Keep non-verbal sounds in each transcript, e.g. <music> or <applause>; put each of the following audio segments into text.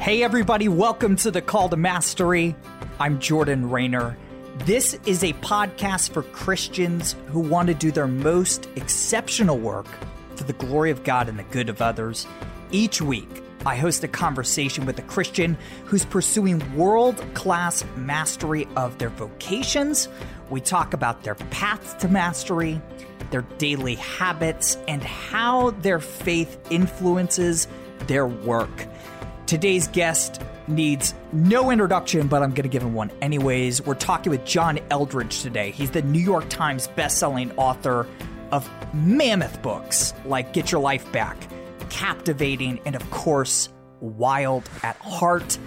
Hey, everybody, welcome to the Call to Mastery. I'm Jordan Raynor. This is a podcast for Christians who want to do their most exceptional work for the glory of God and the good of others. Each week, I host a conversation with a Christian who's pursuing world class mastery of their vocations. We talk about their path to mastery, their daily habits, and how their faith influences their work. Today's guest needs no introduction, but I'm going to give him one anyways. We're talking with John Eldredge today. He's the New York Times bestselling author of mammoth books like Get Your Life Back, Captivating, and of course, Wild at Heart.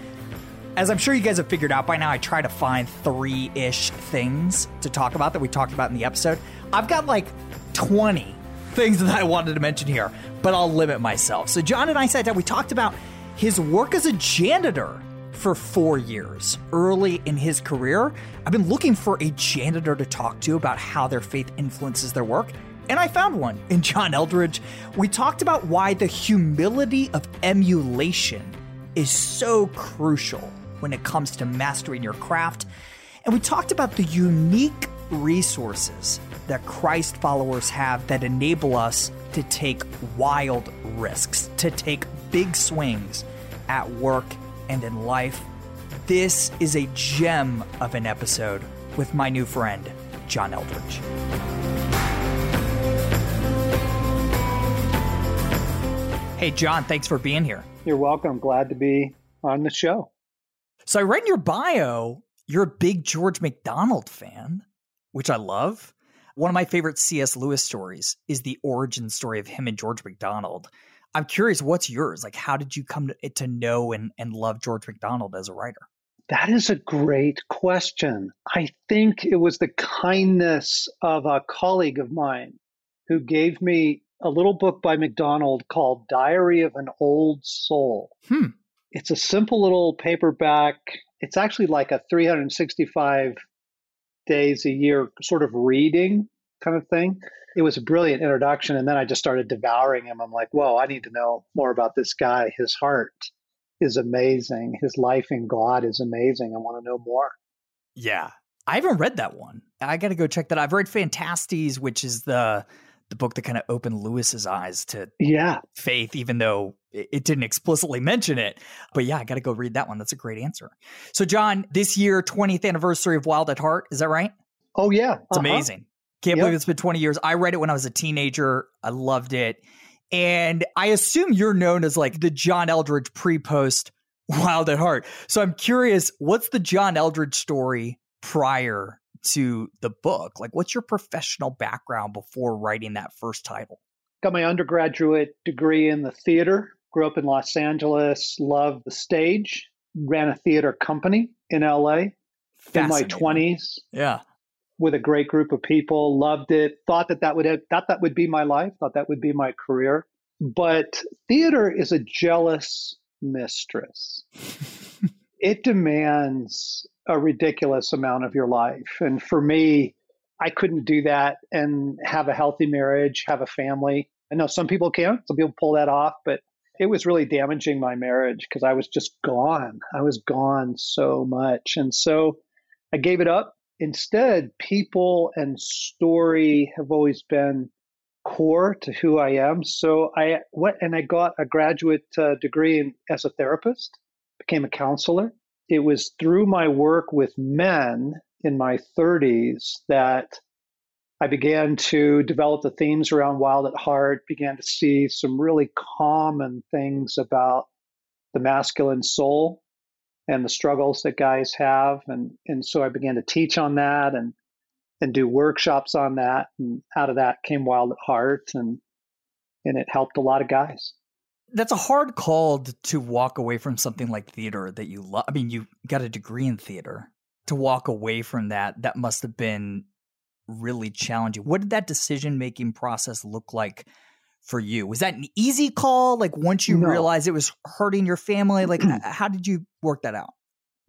As I'm sure you guys have figured out by now, I try to find three ish things to talk about that we talked about in the episode. I've got like 20 things that I wanted to mention here, but I'll limit myself. So, John and I sat down, we talked about his work as a janitor for four years. Early in his career, I've been looking for a janitor to talk to about how their faith influences their work, and I found one in John Eldredge. We talked about why the humility of emulation is so crucial when it comes to mastering your craft, and we talked about the unique resources that Christ followers have that enable us to take wild risks, to take big swings at work and in life. This is a gem of an episode with my new friend, John Eldredge. Hey, John, thanks for being here. You're welcome. Glad to be on the show. So, I read in your bio, you're a big George MacDonald fan, which I love. One of my favorite C.S. Lewis stories is the origin story of him and George MacDonald. I'm curious, what's yours? Like, how did you come to, to know and, and love George MacDonald as a writer? That is a great question. I think it was the kindness of a colleague of mine who gave me a little book by MacDonald called Diary of an Old Soul. Hmm. It's a simple little paperback. It's actually like a 365 days a year sort of reading kind of thing it was a brilliant introduction. And then I just started devouring him. I'm like, whoa, I need to know more about this guy. His heart is amazing. His life in God is amazing. I want to know more. Yeah. I haven't read that one. I got to go check that. I've read Phantastes, which is the the book that kind of opened Lewis's eyes to yeah faith, even though it didn't explicitly mention it. But yeah, I got to go read that one. That's a great answer. So, John, this year, 20th anniversary of Wild at Heart. Is that right? Oh yeah, it's uh-huh. amazing. Can't yep. believe it's been 20 years. I read it when I was a teenager. I loved it. And I assume you're known as like the John Eldredge pre post Wild at Heart. So I'm curious, what's the John Eldredge story prior to the book? Like, what's your professional background before writing that first title? Got my undergraduate degree in the theater, grew up in Los Angeles, loved the stage, ran a theater company in LA in my 20s. Yeah with a great group of people, loved it, thought that that would thought that would be my life, thought that would be my career. But theater is a jealous mistress. <laughs> it demands a ridiculous amount of your life. And for me, I couldn't do that and have a healthy marriage, have a family. I know some people can, some people pull that off, but it was really damaging my marriage because I was just gone. I was gone so much. And so I gave it up Instead, people and story have always been core to who I am. So I went and I got a graduate uh, degree in, as a therapist, became a counselor. It was through my work with men in my 30s that I began to develop the themes around Wild at Heart, began to see some really common things about the masculine soul and the struggles that guys have and and so I began to teach on that and and do workshops on that and out of that came Wild at Heart and and it helped a lot of guys. That's a hard call to walk away from something like theater that you love. I mean, you got a degree in theater. To walk away from that, that must have been really challenging. What did that decision making process look like for you? Was that an easy call? Like once you no. realized it was hurting your family, like <clears throat> how did you work that out?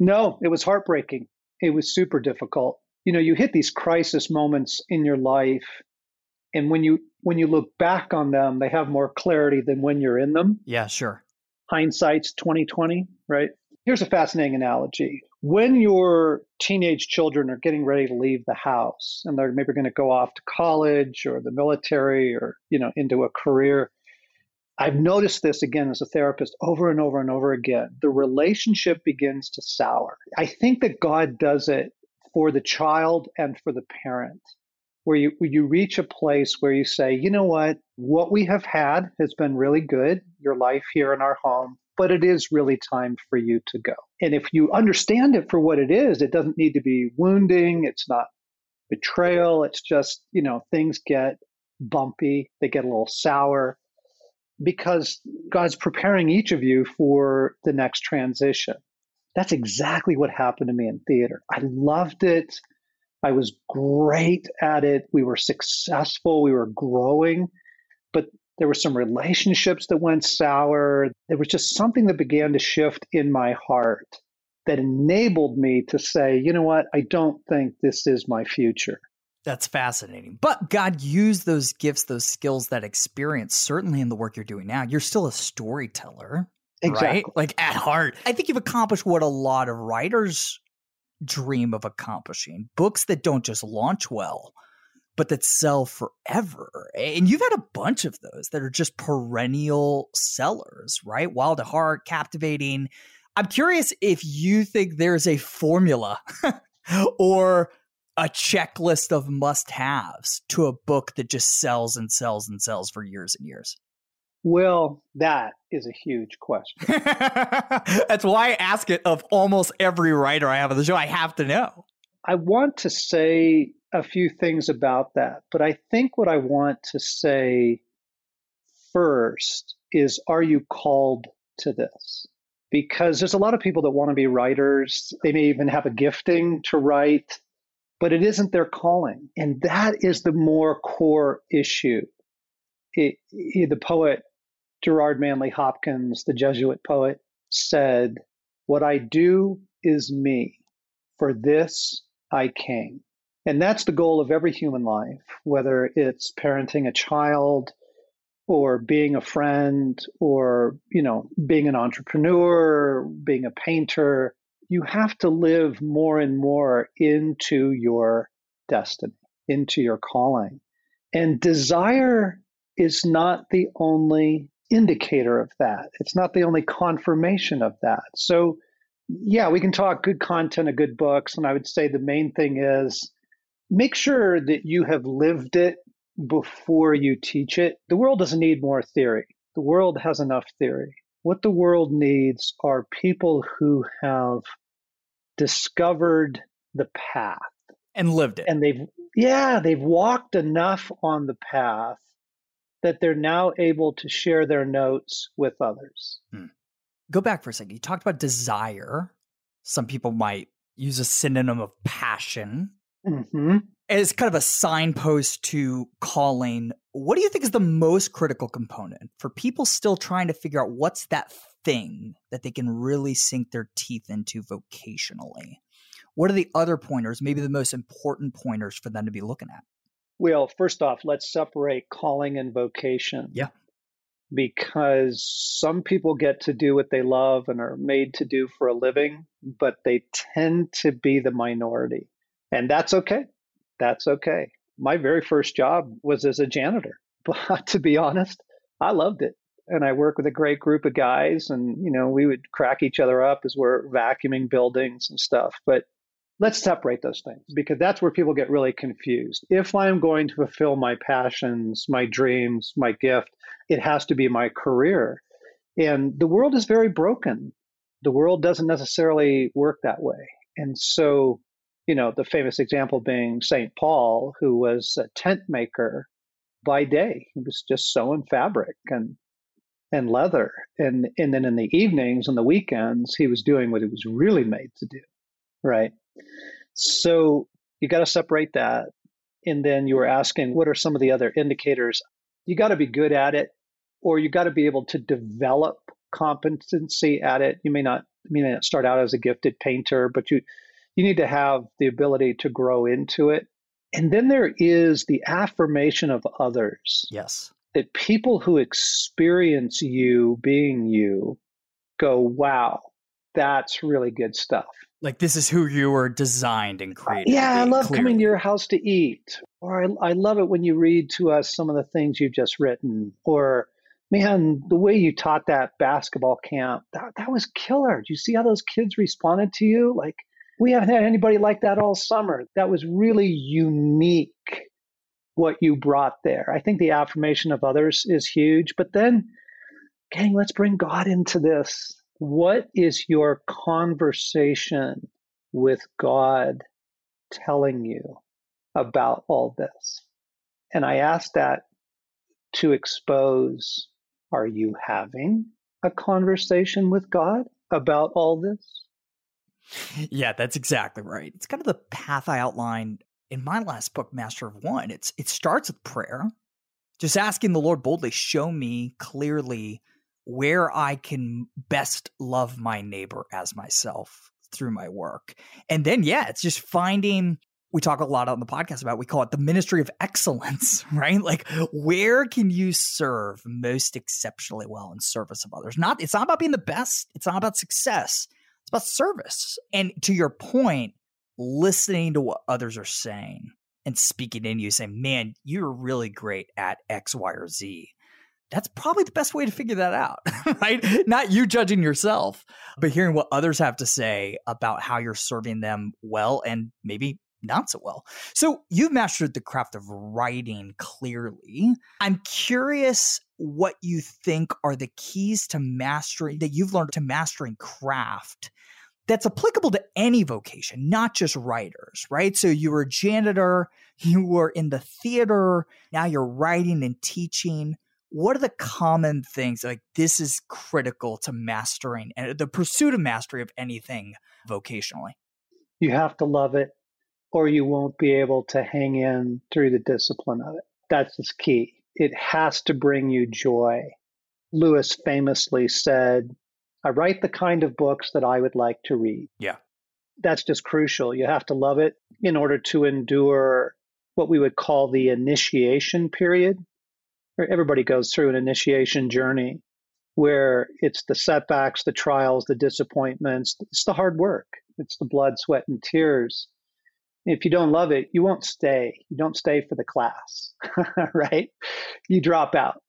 No, it was heartbreaking. It was super difficult. You know, you hit these crisis moments in your life and when you when you look back on them, they have more clarity than when you're in them. Yeah, sure. Hindsight's 2020, right? Here's a fascinating analogy. When your teenage children are getting ready to leave the house and they're maybe going to go off to college or the military or, you know, into a career, I've noticed this again as a therapist over and over and over again. The relationship begins to sour. I think that God does it for the child and for the parent, where you, where you reach a place where you say, you know what, what we have had has been really good, your life here in our home, but it is really time for you to go. And if you understand it for what it is, it doesn't need to be wounding, it's not betrayal, it's just, you know, things get bumpy, they get a little sour because God's preparing each of you for the next transition. That's exactly what happened to me in theater. I loved it. I was great at it. We were successful. We were growing. But there were some relationships that went sour. There was just something that began to shift in my heart that enabled me to say, you know what? I don't think this is my future. That's fascinating. But God used those gifts, those skills, that experience, certainly in the work you're doing now. You're still a storyteller. Exactly. Right? Like at heart. I think you've accomplished what a lot of writers dream of accomplishing books that don't just launch well, but that sell forever. And you've had a bunch of those that are just perennial sellers, right? Wild at Heart, captivating. I'm curious if you think there's a formula <laughs> or a checklist of must haves to a book that just sells and sells and sells for years and years? Well, that is a huge question. <laughs> That's why I ask it of almost every writer I have on the show. I have to know. I want to say a few things about that, but I think what I want to say first is are you called to this? Because there's a lot of people that want to be writers. They may even have a gifting to write, but it isn't their calling. And that is the more core issue. It, the poet Gerard Manley Hopkins, the Jesuit poet, said, What I do is me. For this I came. And that's the goal of every human life, whether it's parenting a child or being a friend or, you know, being an entrepreneur, being a painter. You have to live more and more into your destiny, into your calling. And desire is not the only indicator of that. It's not the only confirmation of that. So, yeah, we can talk good content of good books. And I would say the main thing is make sure that you have lived it before you teach it. The world doesn't need more theory, the world has enough theory. What the world needs are people who have discovered the path and lived it. And they've, yeah, they've walked enough on the path that they're now able to share their notes with others. Hmm. Go back for a second. You talked about desire. Some people might use a synonym of passion mm-hmm. as kind of a signpost to calling. What do you think is the most critical component for people still trying to figure out what's that thing that they can really sink their teeth into vocationally? What are the other pointers, maybe the most important pointers for them to be looking at? Well, first off, let's separate calling and vocation. Yeah. Because some people get to do what they love and are made to do for a living, but they tend to be the minority. And that's okay. That's okay. My very first job was as a janitor. <laughs> But to be honest, I loved it. And I worked with a great group of guys, and, you know, we would crack each other up as we're vacuuming buildings and stuff. But let's separate those things because that's where people get really confused. If I'm going to fulfill my passions, my dreams, my gift, it has to be my career. And the world is very broken. The world doesn't necessarily work that way. And so, you know, the famous example being St. Paul, who was a tent maker by day. He was just sewing fabric and and leather. And and then in the evenings and the weekends, he was doing what he was really made to do. Right. So you got to separate that. And then you were asking, what are some of the other indicators? You got to be good at it, or you got to be able to develop competency at it. You may not, you may not start out as a gifted painter, but you you need to have the ability to grow into it. And then there is the affirmation of others. Yes. That people who experience you being you go, wow, that's really good stuff. Like this is who you were designed and created. Yeah, I love clearly. coming to your house to eat. Or I, I love it when you read to us some of the things you've just written. Or man, the way you taught that basketball camp, that, that was killer. Do you see how those kids responded to you? Like we haven't had anybody like that all summer. That was really unique what you brought there. I think the affirmation of others is huge. But then, gang, let's bring God into this. What is your conversation with God telling you about all this? And I ask that to expose are you having a conversation with God about all this? Yeah, that's exactly right. It's kind of the path I outlined in my last book, Master of One. It's it starts with prayer, just asking the Lord boldly, show me clearly where I can best love my neighbor as myself through my work. And then, yeah, it's just finding, we talk a lot on the podcast about, we call it the ministry of excellence, <laughs> right? Like, where can you serve most exceptionally well in service of others? Not, it's not about being the best, it's not about success, it's about service. And to your point, listening to what others are saying and speaking in you, saying, man, you're really great at X, Y, or Z that's probably the best way to figure that out, <laughs> right? Not you judging yourself, but hearing what others have to say about how you're serving them well and maybe not so well. So you've mastered the craft of writing clearly. I'm curious what you think are the keys to mastering that you've learned to mastering craft that's applicable to any vocation, not just writers, right? So you were a janitor, <laughs> you were in the theater, now you're writing and teaching. What are the common things like this is critical to mastering and the pursuit of mastery of anything vocationally? You have to love it or you won't be able to hang in through the discipline of it. That's the key it has to bring you joy. Lewis famously said i write the kind of books that i would like to read. Yeah. That's just crucial. You have to love it in order to endure what we would call the initiation period. Everybody goes through an initiation journey where it's the setbacks, the trials, the disappointments, it's the hard work, it's the blood, sweat, and tears. If you don't love it, you won't stay. You don't stay for the class, <laughs> right? You drop out.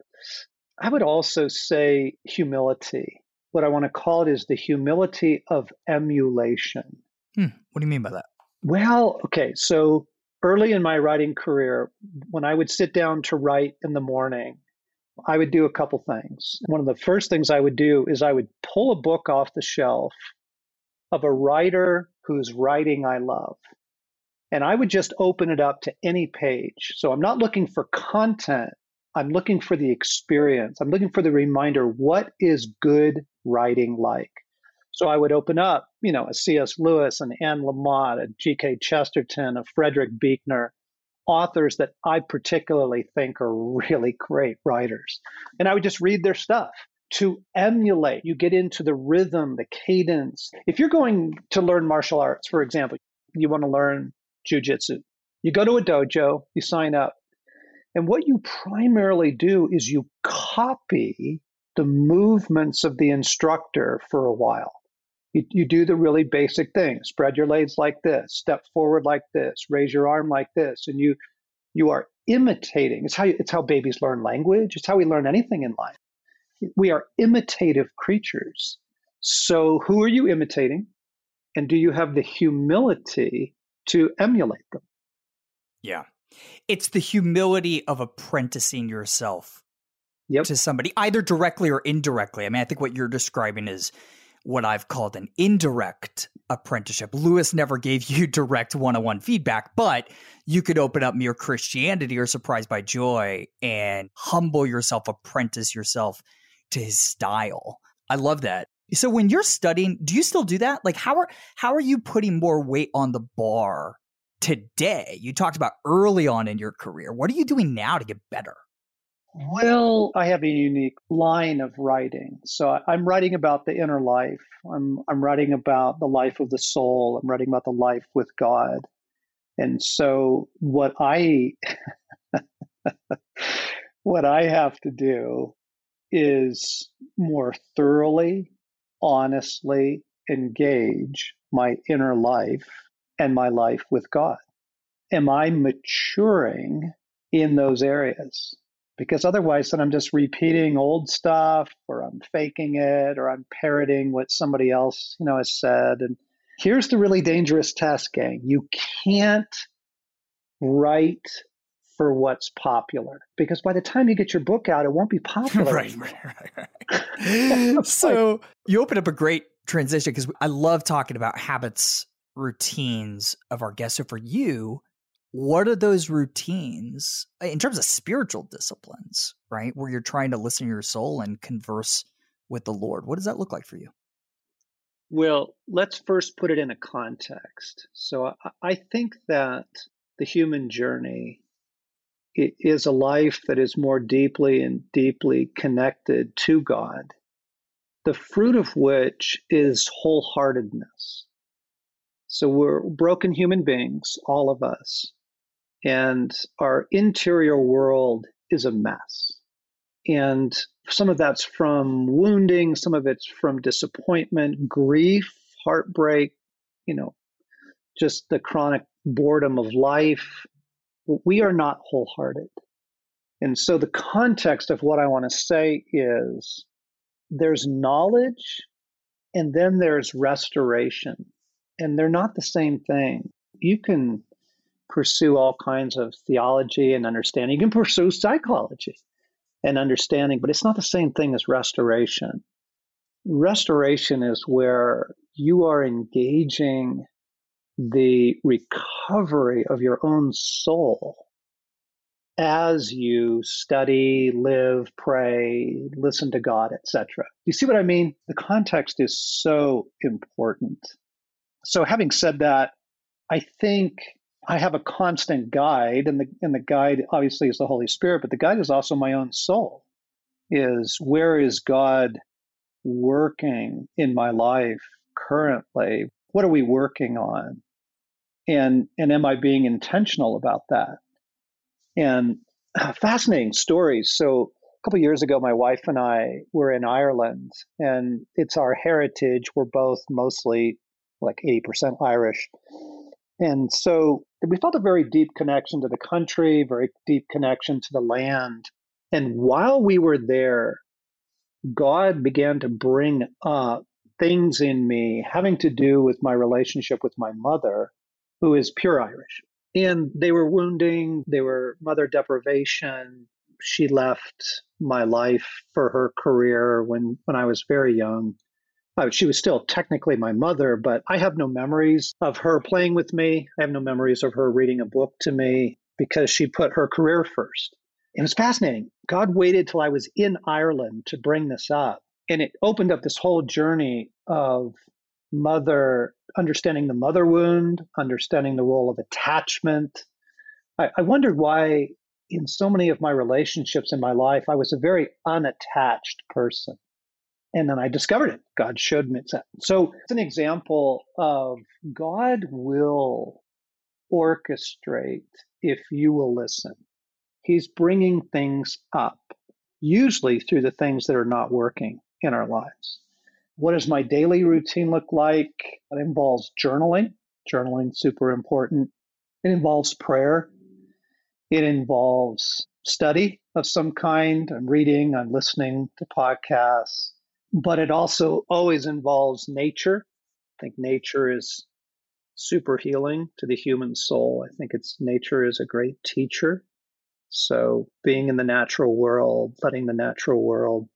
I would also say humility. What I want to call it is the humility of emulation. Hmm. What do you mean by that? Well, okay, so early in my writing career, when I would sit down to write in the morning, I would do a couple things. One of the first things I would do is I would pull a book off the shelf of a writer whose writing I love. And I would just open it up to any page. So I'm not looking for content. I'm looking for the experience. I'm looking for the reminder what is good writing like? So I would open up, you know, a C.S. Lewis, an Anne Lamott, a G.K. Chesterton, a Frederick Buechner, authors that I particularly think are really great writers. And I would just read their stuff to emulate. You get into the rhythm, the cadence. If you're going to learn martial arts, for example, you want to learn jujitsu, you go to a dojo, you sign up. And what you primarily do is you copy the movements of the instructor for a while. You, you do the really basic things. Spread your legs like this, step forward like this, raise your arm like this, and you you are imitating. It's how it's how babies learn language. It's how we learn anything in life. We are imitative creatures. So who are you imitating? And do you have the humility to emulate them? Yeah. It's the humility of apprenticing yourself yep. to somebody, either directly or indirectly. I mean, I think what you're describing is what I've called an indirect apprenticeship. Lewis never gave you <laughs> direct one on one feedback, but you could open up mere Christianity or Surprise by Joy and humble yourself, apprentice yourself to his style. I love that. So when you're studying, do you still do that? Like how are how are you putting more weight on the bar today? You talked about early on in your career. What are you doing now to get better? Well, I have a unique line of writing. So I'm writing about the inner life. I'm I'm writing about the life of the soul. I'm writing about the life with God. And so what I <laughs> what I have to do is more thoroughly, honestly engage my inner life and my life with God. Am I maturing in those areas? because otherwise then I'm just repeating old stuff or I'm faking it or I'm parroting what somebody else, you know, has said. And here's the really dangerous test, gang. You can't write for what's popular because by the time you get your book out, it won't be <laughs> popular. right, right, right, right. <laughs> <laughs> so you open up a great transition because I love talking about habits, routines of our guests. So for you, what are those routines uh, in terms of spiritual disciplines, right? Where you're trying to listen to your soul and converse with the Lord. What does that look like for you? Well, let's first put it in a context. So I think that the human journey is a life that is more deeply and deeply connected to God, the fruit of which is wholeheartedness. So we're broken human beings, all of us and our interior world is a mess. And some of that's from wounding, some of it's from disappointment, grief, heartbreak, you know, just the chronic boredom of life. We are not wholehearted. And so the context of what I want to say is there's knowledge and then there's restoration. And they're not the same thing. You can pursue all kinds of theology and understanding. You can pursue psychology and understanding, but it's not the same thing as restoration. Restoration is where you are engaging the recovery of your own soul as you study, live, pray, listen to God, etc. You see what I mean? The context is so important. So having said that, I think I have a constant guide, and the and the guide obviously is the Holy Spirit, but the guide is also my own soul. Is where is God working in my life currently? What are we working on? And and am I being intentional about that? And uh, fascinating stories. So a couple years ago, my wife and I were in Ireland, and it's our heritage. We're both mostly like 80% Irish. And so we felt a very deep connection to the country, very deep connection to the land. And while we were there, God began to bring up things in me having to do with my relationship with my mother, who is pure Irish. And they were wounding, they were mother deprivation. She left my life for her career when, when I was very young. She was still technically my mother, but I have no memories of her playing with me. I have no memories of her reading a book to me because she put her career first. It was fascinating. God waited till I was in Ireland to bring this up. And it opened up this whole journey of mother, understanding the mother wound, understanding the role of attachment. I, I wondered why, in so many of my relationships in my life, I was a very unattached person. And then I discovered it. God showed me it. So it's an example of God will orchestrate if you will listen. He's bringing things up, usually through the things that are not working in our lives. What does my daily routine look like? It involves journaling. Journaling super important. It involves prayer. It involves study of some kind. I'm reading, I'm listening to podcasts but it also always involves nature. I think nature is super healing to the human soul. I think it's nature is a great teacher. So being in the natural world, letting the natural world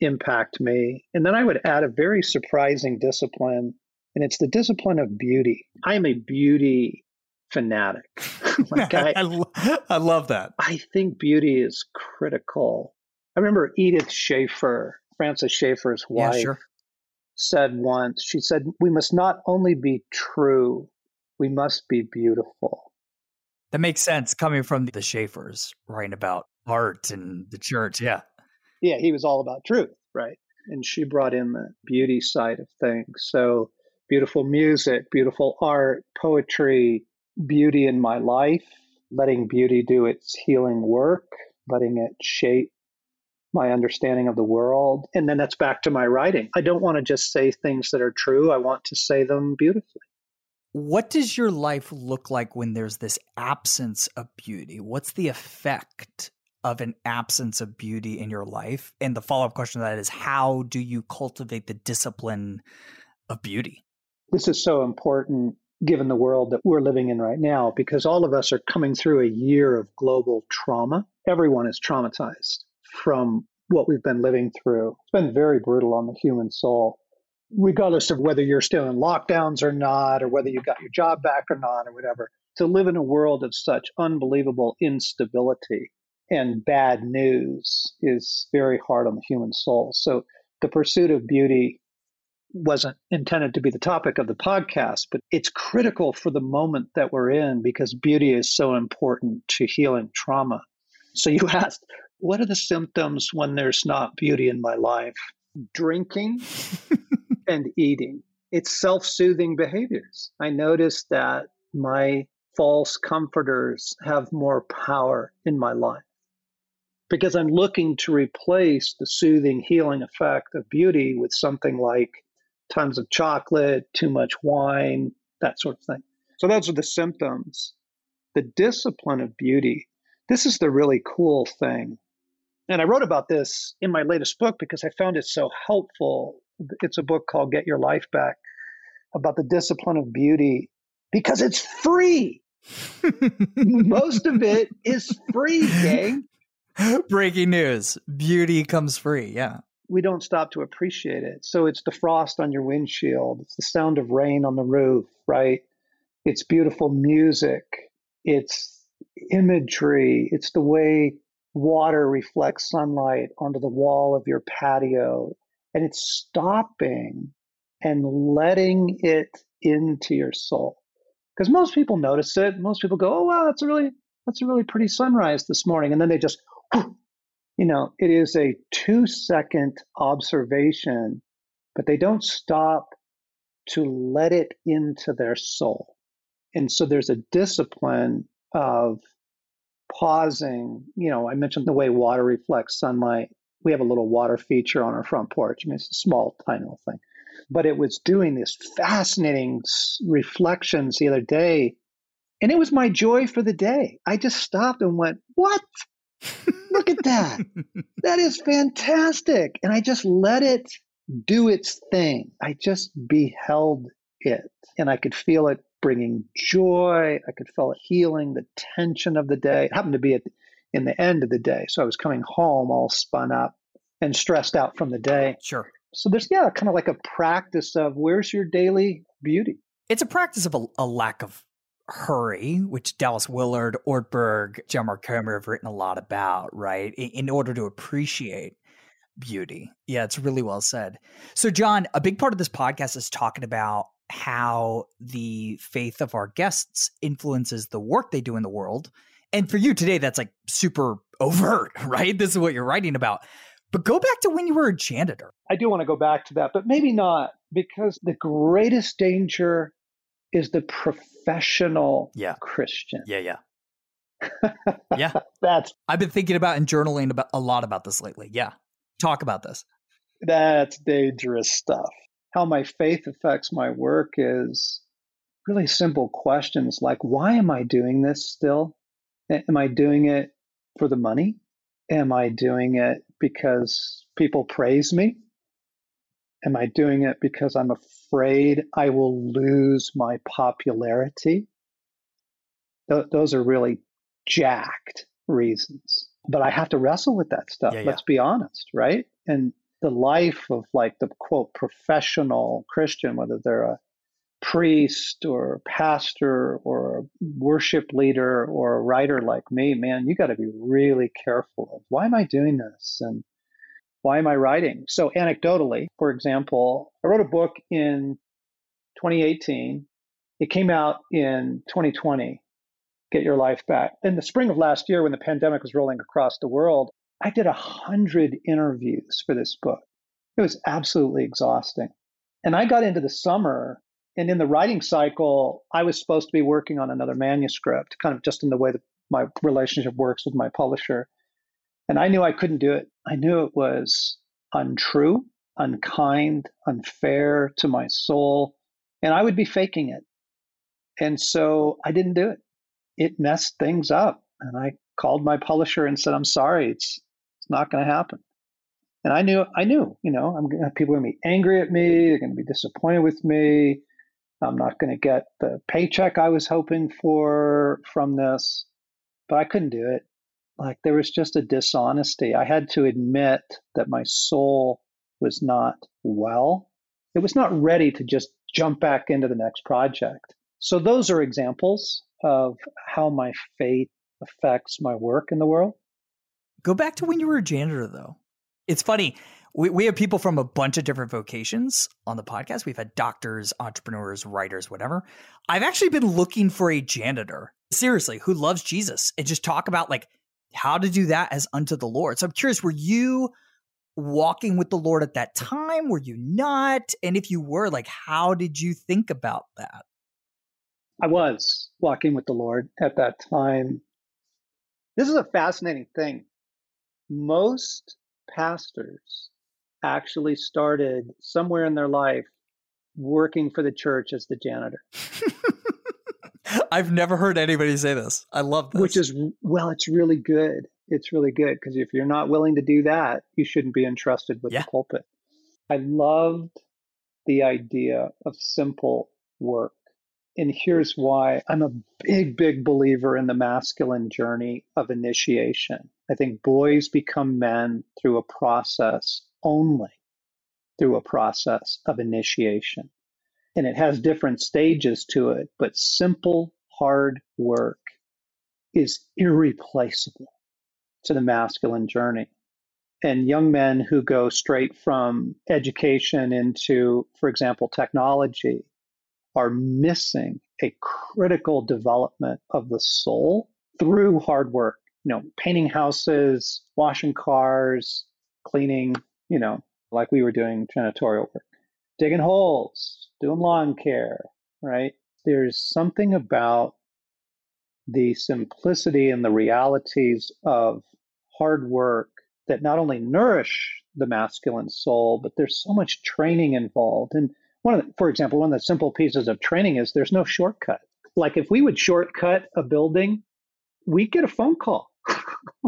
impact me. And then I would add a very surprising discipline, and it's the discipline of beauty. I am a beauty fanatic. <laughs> <laughs> like I, I, lo- I love that. I think beauty is critical. I remember Edith Schaeffer Francis Schaeffer's wife, yeah, sure. said once, she said, We must not only be true, we must be beautiful. That makes sense coming from the Schaeffers, writing about art and the church. Yeah. Yeah, he was all about truth, right? And she brought in the beauty side of things. So beautiful music, beautiful art, poetry, beauty in my life, letting beauty do its healing work, letting it shape my understanding of the world. And then that's back to my writing. I don't want to just say things that are true, I want to say them beautifully. What does your life look like when there's this absence of beauty? What's the effect of an absence of beauty in your life? And the follow up question to that is how do you cultivate the discipline of beauty? This is so important given the world that we're living in right now because all of us are coming through a year of global trauma. Everyone is traumatized from what we've been living through. It's been very brutal on the human soul, regardless of whether you're still in lockdowns or not, or whether you got your job back or not, or whatever. To live in a world of such unbelievable instability and bad news is very hard on the human soul. So the pursuit of beauty wasn't intended to be the topic of the podcast, but it's critical for the moment that we're in because beauty is so important to healing trauma. So you <laughs> asked, what are the symptoms when there's not beauty in my life? Drinking <laughs> and eating. It's self soothing behaviors. I noticed that my false comforters have more power in my life because I'm looking to replace the soothing, healing effect of beauty with something like tons of chocolate, too much wine, that sort of thing. So those are the symptoms. The discipline of beauty, this is the really cool thing. And I wrote about this in my latest book because I found it so helpful. It's a book called Get Your Life Back about the discipline of beauty because it's free. <laughs> Most of it is free, gang. <laughs> Breaking news beauty comes free. Yeah we don't stop to appreciate it. So it's the frost on your windshield, it's the sound of rain on the roof, right? It's beautiful music, it's imagery, it's the way water reflects sunlight onto the wall of your patio, and it's stopping and letting it into your soul. Because most people notice it. Most people go, "Oh wow, that's a really that's a really pretty sunrise this morning," and then they just you know, it is a two second observation, but they don't stop to let it into their soul. And so there's a discipline of pausing. You know, I mentioned the way water reflects sunlight. We have a little water feature on our front porch. I mean, it's a small, tiny little thing. But it was doing these fascinating reflections the other day. And it was my joy for the day. I just stopped and went, What? Look at that. <laughs> that is fantastic. And I just let it do its thing. I just beheld it and I could feel it bringing joy. I could feel it healing the tension of the day. It happened to be at the, in the end of the day. So I was coming home all spun up and stressed out from the day. Sure. So there's, yeah, kind of like a practice of where's your daily beauty? It's a practice of a, a lack of hurry, which Dallas Willard, Ortberg, John Mark Comer have written a lot about, right? In order to appreciate beauty. Yeah, it's really well said. So, John, a big part of this podcast is talking about how the faith of our guests influences the work they do in the world. And for you today, that's like super overt, <laughs> right? This is what you're writing about. But go back to when you were a janitor. I do want to go back to that, but maybe not, because the greatest danger is the professional yeah. Christian. Yeah, yeah. <laughs> yeah. That's I've been thinking about and journaling about a lot about this lately. Yeah. Talk about this. That's dangerous stuff. How my faith affects my work is really simple questions like why am I doing this still? Am I doing it for the money? Am I doing it because people praise me? Am I doing it because I'm afraid I will lose my popularity? Th- those are really jacked reasons. But I have to wrestle with that stuff. Yeah, yeah. Let's be honest, right? And the life of like the quote professional Christian, whether they're a priest or a pastor or a worship leader or a writer like me, man, you got to be really careful of why am I doing this? And Why am I writing? So, anecdotally, for example, I wrote a book in 2018. It came out in 2020, Get Your Life Back. In the spring of last year, when the pandemic was rolling across the world, I did a hundred interviews for this book. It was absolutely exhausting. And I got into the summer, and in the writing cycle, I was supposed to be working on another manuscript, kind of just in the way that my relationship works with my publisher. And I knew I couldn't do it. I knew it was untrue, unkind, unfair to my soul, and I would be faking it. And so I didn't do it. It messed things up. And I called my publisher and said, I'm sorry, it's, it's not going to happen. And I knew, I knew, you know, I'm gonna, people are going to be angry at me. They're going to be disappointed with me. I'm not going to get the paycheck I was hoping for from this, but I couldn't do it. Like there was just a dishonesty. I had to admit that my soul was not well. It was not ready to just jump back into the next project. So those are examples of how my faith affects my work in the world. Go back to when you were a janitor, though. It's funny. We, we have people from a bunch of different vocations on the podcast. We've had doctors, entrepreneurs, writers, whatever. I've actually been looking for a janitor, seriously, who loves Jesus and just talk about like how to do that as unto the Lord. So I'm curious, were you walking with the Lord at that time? Were you not? And if you were, like, how did you think about that? I was walking with the Lord at that time. This is a fascinating thing. Most pastors actually started somewhere in their life working for the church as the janitor. <laughs> <laughs> I've never heard anybody say this. I love this. Which is, well, it's really good. It's really good because if you're not willing to do that, you shouldn't be entrusted with yeah. the pulpit. I loved the idea of simple work. And here's why I'm a big, big believer in the masculine journey of initiation. I think boys become men through a process only through a process of initiation and it has different stages to it, but simple, hard work is irreplaceable to the masculine journey. And young men who go straight from education into, for example, technology are missing a critical development of the soul through hard work. You know, painting houses, washing cars, cleaning, you know, like we were doing janitorial work, digging holes, doing lawn care, right? There's something about the simplicity and the realities of hard work that not only nourish the masculine soul, but there's so much training involved. And one of the, for example, one of the simple pieces of training is there's no shortcut. Like if we would shortcut a building, we'd get a phone call. <laughs>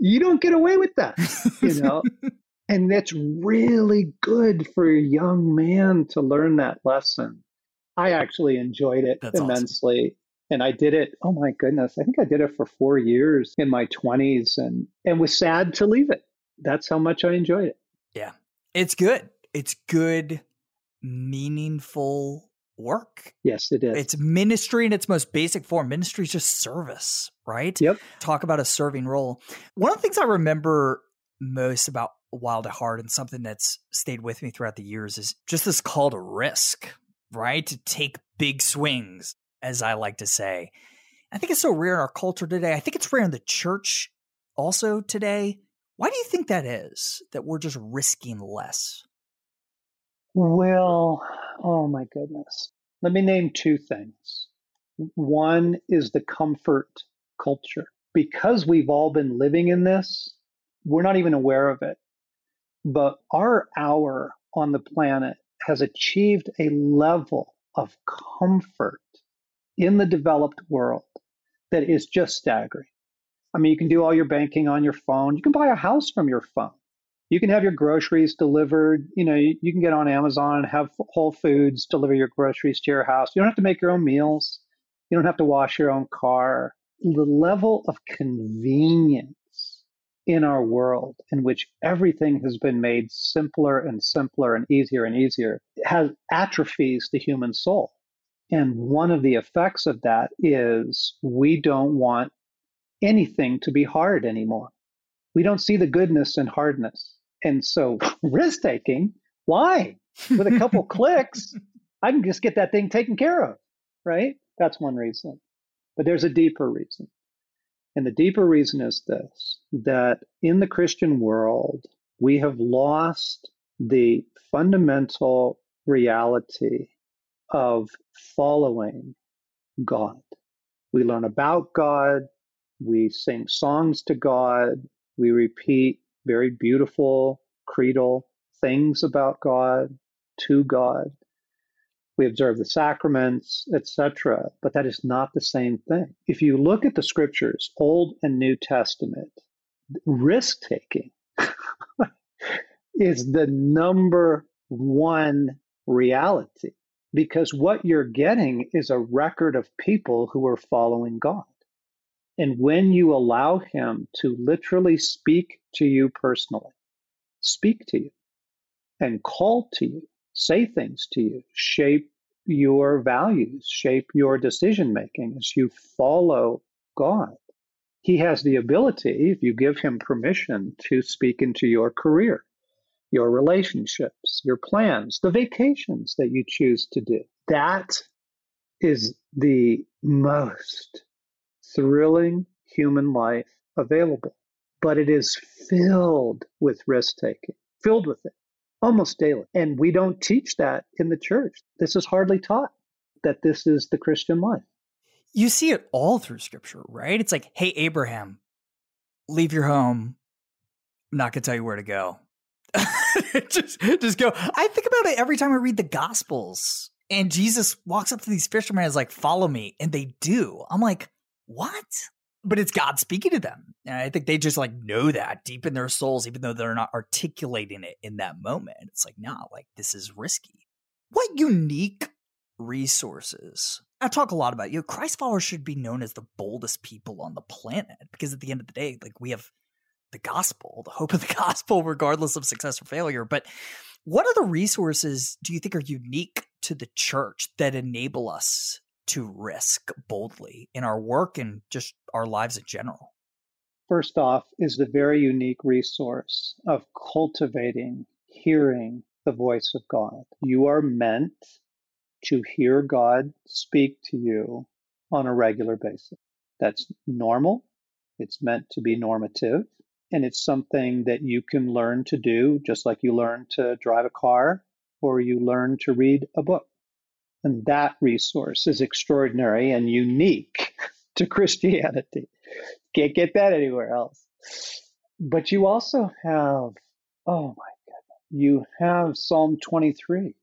you don't get away with that, you know. <laughs> And that's really good for a young man to learn that lesson. I actually enjoyed it that's immensely. Awesome. And I did it, oh my goodness, I think I did it for four years in my 20s and, and was sad to leave it. That's how much I enjoyed it. Yeah. It's good. It's good, meaningful work. Yes, it is. It's ministry in its most basic form. Ministry is just service, right? Yep. Talk about a serving role. One of the things I remember most about Wild at Heart and something that's stayed with me throughout the years is just this call to risk, right? To take big swings, as I like to say. I think it's so rare in our culture today. I think it's rare in the church also today. Why do you think that is, that we're just risking less? Well, oh my goodness. Let me name two things. One is the comfort culture. Because we've all been living in this, we're not even aware of it. But our hour on the planet has achieved a level of comfort in the developed world that is just staggering. I mean, you can do all your banking on your phone. You can buy a house from your phone. You can have your groceries delivered. You know, you, can get on Amazon and have Whole Foods deliver your groceries to your house. You don't have to make your own meals. You don't have to wash your own car. The level of convenience in our world in which everything has been made simpler and simpler and easier and easier has atrophies the human soul. And one of the effects of that is we don't want anything to be hard anymore. We don't see the goodness in hardness. And so <laughs> risk taking, why? With a couple <laughs> clicks, I can just get that thing taken care of, right? That's one reason. But there's a deeper reason. And the deeper reason is this that in the Christian world, we have lost the fundamental reality of following God. We learn about God, we sing songs to God, we repeat very beautiful creedal things about God, to God. We observe the sacraments, etc. But that is not the same thing. If you look at the scriptures, Old and New Testament, risk taking <laughs> is the number one reality because what you're getting is a record of people who are following God. And when you allow Him to literally speak to you personally, speak to you, and call to you, say things to you, shape your values, shape your decision making as you follow God. He has the ability, if you give him permission, to speak into your career, your relationships, your plans, the vacations that you choose to do. That is the most thrilling human life available. But it is filled with risk taking, filled with it almost daily. And we don't teach that in the church. This is hardly taught that this is the Christian life. You see it all through scripture, right? It's like, hey, Abraham, leave your home. I'm not going to tell you where to go. <laughs> just, just go. I think about it every time I read the Gospels. And Jesus walks up to these fishermen and is like, follow me. And they do. I'm like, what? But it's God speaking to them. And I think they just like know that deep in their souls, even though they're not articulating it in that moment. It's like, nah, like this is risky. What unique resources? I talk a lot about you. Know, Christ followers should be known as the boldest people on the planet because at the end of the day, like we have the gospel, the hope of the <laughs> gospel, regardless of success or failure. But what the resources do you think are unique to the church that enable us to risk boldly in our work and just our lives in general? First off, is the very unique resource of cultivating hearing the voice of God. You are meant to hear God speak to you on a regular basis. That's normal. It's meant to be normative. And it's something that you can learn to do just like you learn to drive a car or you learn to read a book. And that resource is extraordinary and unique <laughs> to Christianity. Can't get that anywhere else. But you also have, oh my goodness, you have Psalm 23.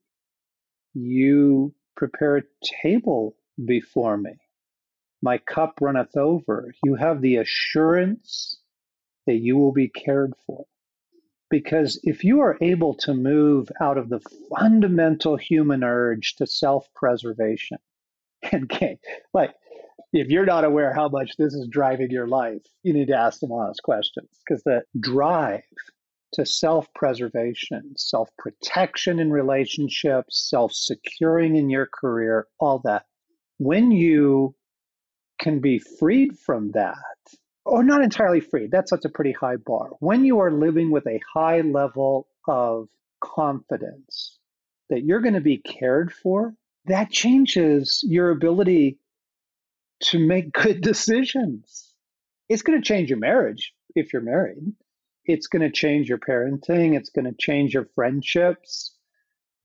You prepare a table before me. My cup runneth over. You have the assurance that you will be cared for. Because if you are able to move out of the fundamental human urge to self preservation, okay, <laughs> like if you're not aware how much this is driving your life, you need to ask some honest questions because the drive to self preservation, self protection in relationships, self securing in your career, all that, when you can be freed from that or not entirely free. That's such a pretty high bar. When you are living with a high level of confidence that you're going to be cared for, that changes your ability to make good <laughs> decisions. It's going to change your marriage if you're married. It's going to change your parenting. It's going to change your friendships.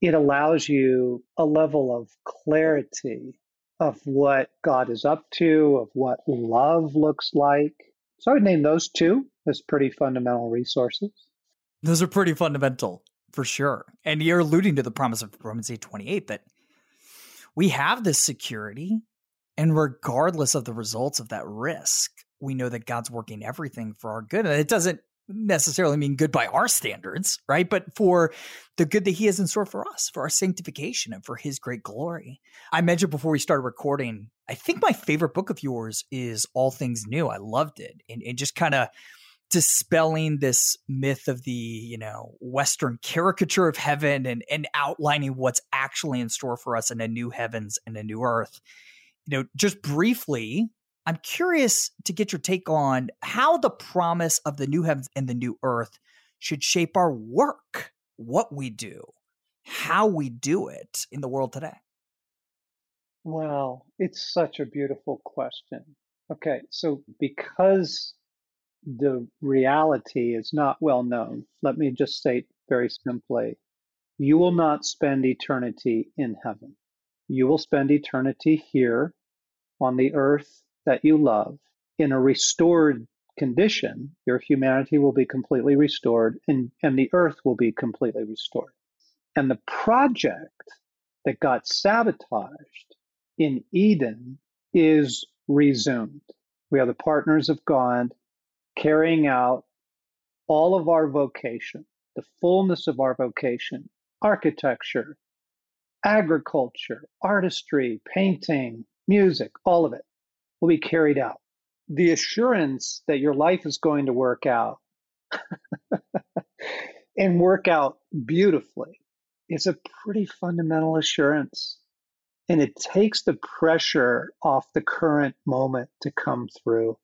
It allows you a level of clarity of what God is up to, of what love looks like so I would name those two as pretty fundamental resources. Those are pretty fundamental for sure. And you're alluding to the promise of Romans 8 28 that we have this security, and regardless of the results of that risk, we know that God's working everything for our good. And it doesn't necessarily mean good by our standards, right? But for the good that He has in store for us, for our sanctification and for His great glory. I mentioned before we started recording, I think my favorite book of yours is All Things New. I loved it. And, and just kind of dispelling this myth of the, you know, Western caricature of heaven and, and outlining what's actually in store for us in a new heavens and a new earth. You know, just briefly, I'm curious to get your take on how the promise of the new heavens and the new earth should shape our work, what we do, how we do it in the world today? Well, it's such a beautiful question. Okay, so because the reality is not well known, let me just state very simply you will not spend eternity in heaven. You will spend eternity here on the earth that you love in a restored condition. Your humanity will be completely restored and, and the earth will be completely restored. And the project that got sabotaged in Eden is resumed. We are the partners of God carrying out all of our vocation, the fullness of our vocation, architecture, agriculture, artistry, painting, music, all of it will be carried out. The assurance that your life is going to work out <laughs> and work out beautifully is a pretty fundamental assurance. And it takes the pressure off the current moment to come through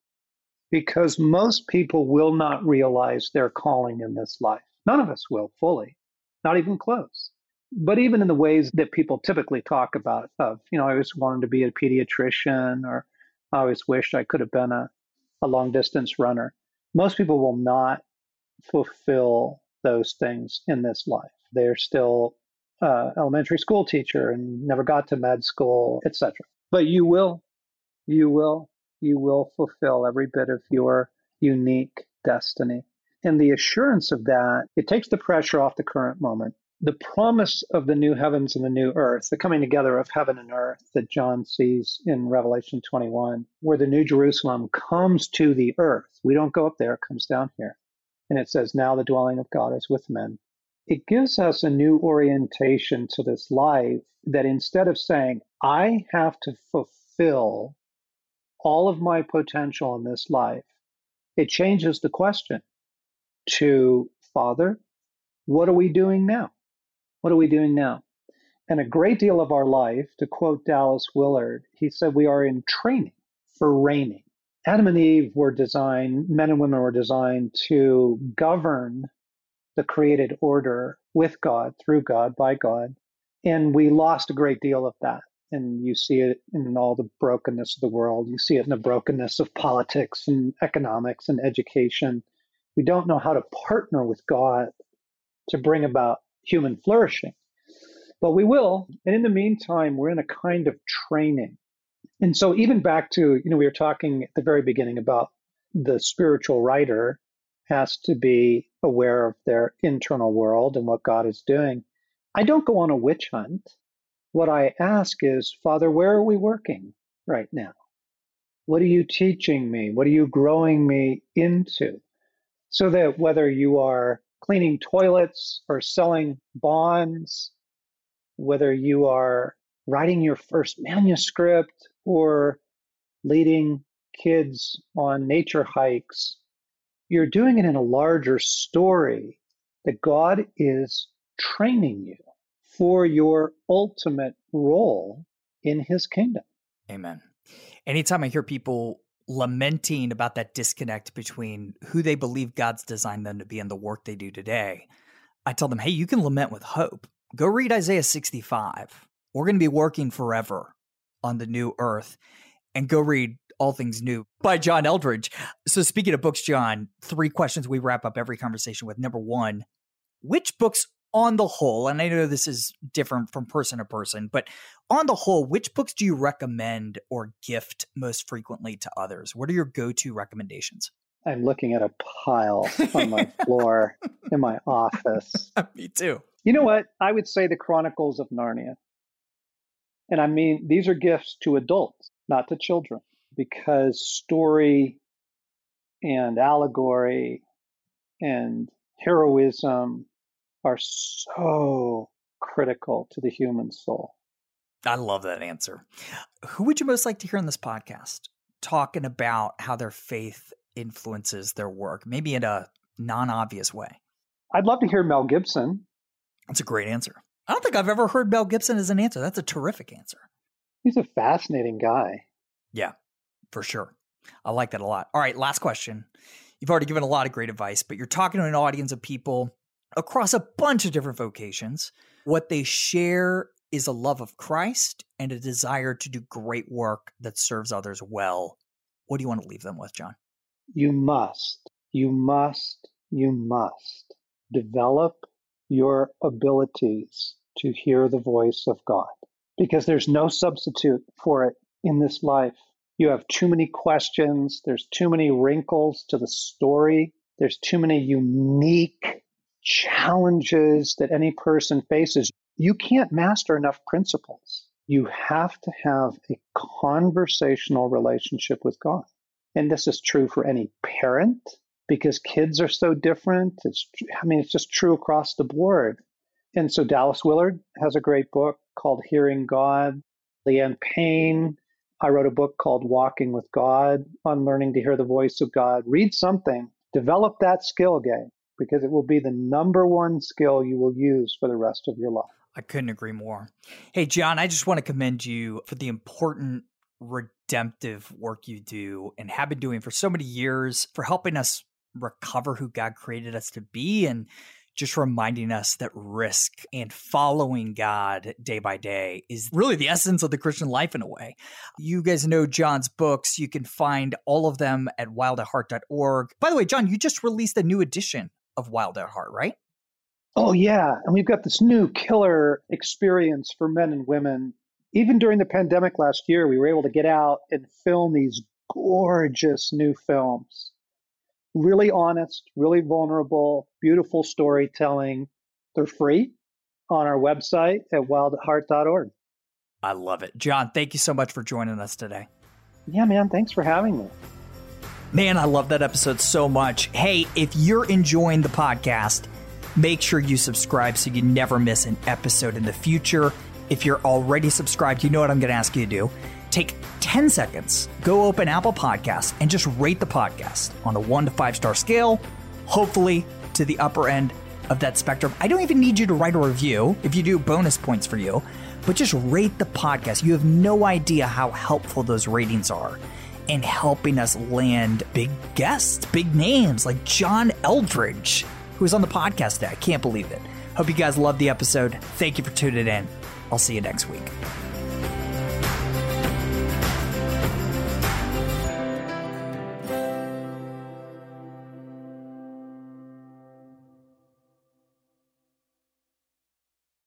because most people will not realize their calling in this life. None of us will fully, not even close. But even in the ways that people typically talk about, of, you know, I always wanted to be a pediatrician or I always wished I could have been a, a long distance runner. Most people will not fulfill those things in this life. They're still uh, elementary school teacher and never got to med school, etc. But you will, you will, you will fulfill every bit of your unique destiny. And the assurance of that, it takes the pressure off the current moment. The promise of the new heavens and the new earth, the coming together of heaven and earth that John sees in Revelation 21, where the new Jerusalem comes to the earth. We don't go up there, it comes down here. And it says, Now the dwelling of God is with men it gives us a new orientation to this life that instead of saying, I have to fulfill all of my potential in this life, it changes the question to, Father, what are we doing now? What are we doing now? And a great deal of our life, to quote Dallas Willard, he said, we are in training for reigning. Adam and Eve were designed, men and women were designed to govern the created order with God, through God, by God. And we lost a great deal of that. And you see it in all the brokenness of the world. You see it in the brokenness of politics and economics and education. We don't know how to partner with God to bring about human flourishing. But we will. And in the meantime, we're in a kind of training. And so, even back to, you know, we were talking at the very beginning about the spiritual writer has to be aware of their internal world and what God is doing. I don't go on a witch hunt. What I ask is, Father, where are we working right now? What are you teaching me? What are you growing me into? So that whether you are cleaning toilets or selling bonds, whether you are writing your first manuscript or leading kids on nature hikes you're doing it in a larger story that God is training you for your ultimate role in his kingdom. Amen. Anytime I hear people lamenting about that disconnect between who they believe God's designed them to be and the work they do today, I tell them, hey, you can lament with hope. Go read Isaiah 65. We're going to be working forever on the new earth. And go read all Things New by John Eldredge. So, speaking of books, John, three questions we wrap up every conversation with. Number one, which books on the whole, and I know this is different from person to person, but on the whole, which books do you recommend or gift most frequently to others? What are your go to recommendations? I'm looking at a pile on my <laughs> floor in my office. <laughs> Me too. You know what? I would say the Chronicles of Narnia. And I mean, these are gifts to adults, not to children because story and allegory and heroism are so critical to the human soul. I love that answer. Who would you most like to hear on this podcast talking about how their faith influences their work, maybe in a non obvious way? I'd love to hear Mel Gibson. That's a great answer. I don't think I've ever heard Mel Gibson as an answer. That's a terrific answer. He's a fascinating guy. Yeah, for sure. I like that a lot. All right, last question. You've already given a lot of great advice, but you're talking to an audience of people across a bunch of different vocations. What they share is a love of Christ and a desire to do great work that serves others well. What do you want to leave them with, John? You must, you must, you must develop your abilities to hear the voice of God because there's no substitute for it in this life. You have too many questions, there's too many wrinkles to the story, there's too many unique challenges that any person faces. You can't master enough principles. You have to have a conversational relationship with God. And this is true for any parent because kids are so different. It's, I mean, it's just true across the board. And so Dallas Willard has a great book called Hearing God. Leanne Payne, I wrote a book called Walking with God on learning to hear the voice of God. Read something, develop that skill game because it will be the number one skill you will use for the rest of your life. I couldn't agree more. Hey, John, I just want to commend you for the important redemptive work you do and have been doing for so many years for helping us recover who God created us to be and just reminding us that risk and following God day by day is really the essence of the Christian life in a way. You guys know John's books. You can find all of them at wildatheart.org. By the way, John, you just released a new edition of Wild at Heart, right? Oh, yeah. And we've got this new killer experience for men and women. Even during the pandemic last year, we were able to get out and film these gorgeous new films really honest, really vulnerable, beautiful storytelling. They're free on our website at wildheart.org. I love it. John, thank you so much for joining us today. Yeah, man. Thanks for having me. Man, I love that episode so much. Hey, if you're enjoying the podcast, make sure you subscribe so you never miss an episode in the future. If you're already subscribed, you know what I'm going to ask you to do Take 10 seconds, go open Apple Podcasts, and just rate the podcast on a one to five star scale, hopefully to the upper end of that spectrum. I don't even need you to write a review. If you do, bonus points for you. But just rate the podcast. You have no idea how helpful those ratings are in helping us land big guests, big names like John Eldredge, who was on the podcast today. I can't believe it. Hope you guys loved the episode. Thank you for tuning in. I'll see you next week.